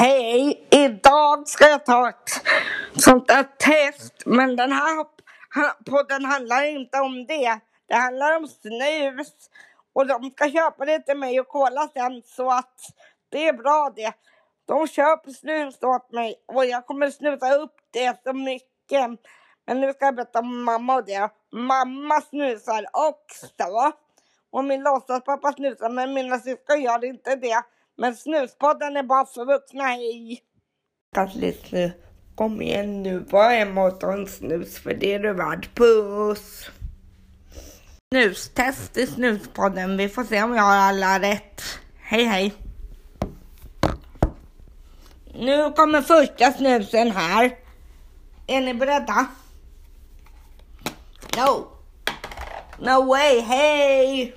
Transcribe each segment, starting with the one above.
Hej! Idag ska jag ta ett sånt där test. Men den här podden handlar inte om det. Det handlar om snus. Och de ska köpa det till mig och kolla sen så att det är bra det. De köper snus åt mig och jag kommer snusa upp det så mycket. Men nu ska jag berätta om mamma och det. Mamma snusar också. Och min låtsaspappa snusar men mina syskon gör inte det. Men snuspodden är bara för vuxna, hej! Lite, kom igen nu, var är mat en snus för det är du värd. Puss! Snustest i snuspodden. Vi får se om jag har alla rätt. Hej hej! Nu kommer första snusen här. Är ni beredda? No! No way, hej!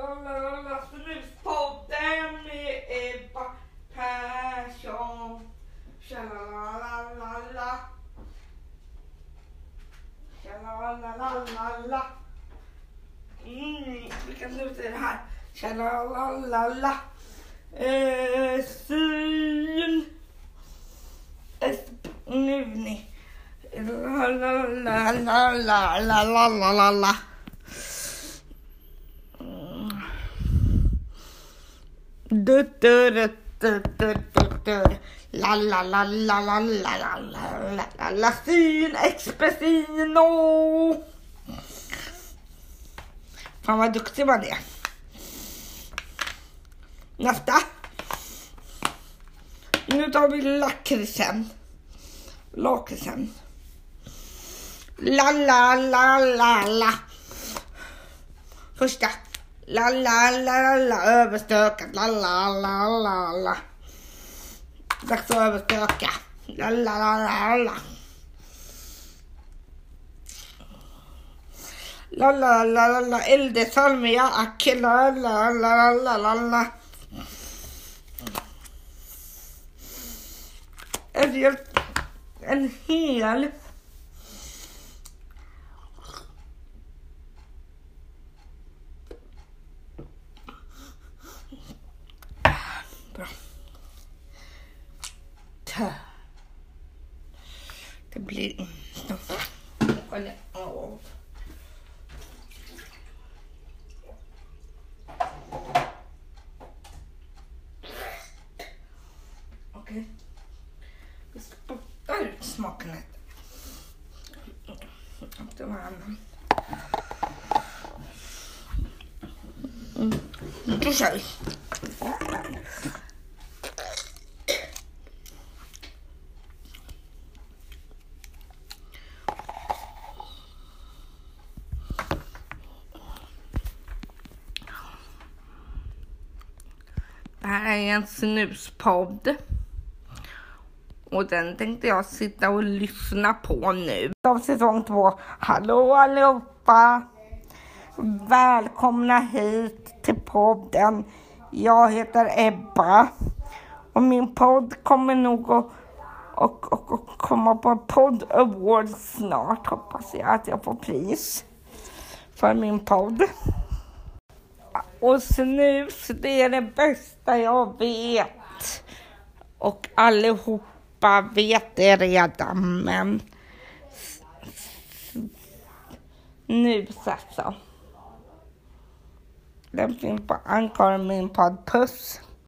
Tja-la-la-la-la-la. Mm, vilken snus är det här? Tja-la-la-la-la. Eh, syn. Espnuvni. La-la-la-la-la-la-la-la. Du, du, du, du, du, dör. La la la la la la la la la la Syn Expressino! Fan vad duktig man är. Nästa. Nu tar vi lakritsen. Lakritsen. La la la la la. Första. La la la la överstökat. La la la la la. Dags att överstöka. Lalalala. Lalalala. Elde salmia acke. Lalalala. En hel Ты, блин. Ну. Коля. Окей. Повторюсь, смокнет. Оптимально. Дружай. Det här är en snuspodd. Och den tänkte jag sitta och lyssna på nu. Av säsong två. Hallå allihopa! Välkomna hit till podden. Jag heter Ebba. Och min podd kommer nog att och, och, och komma på podd award snart. Hoppas jag att jag får pris för min podd. Och snus, det är det bästa jag vet. Och allihopa vet det redan, men snus alltså. Den finns på Anchor, min podd. Puss!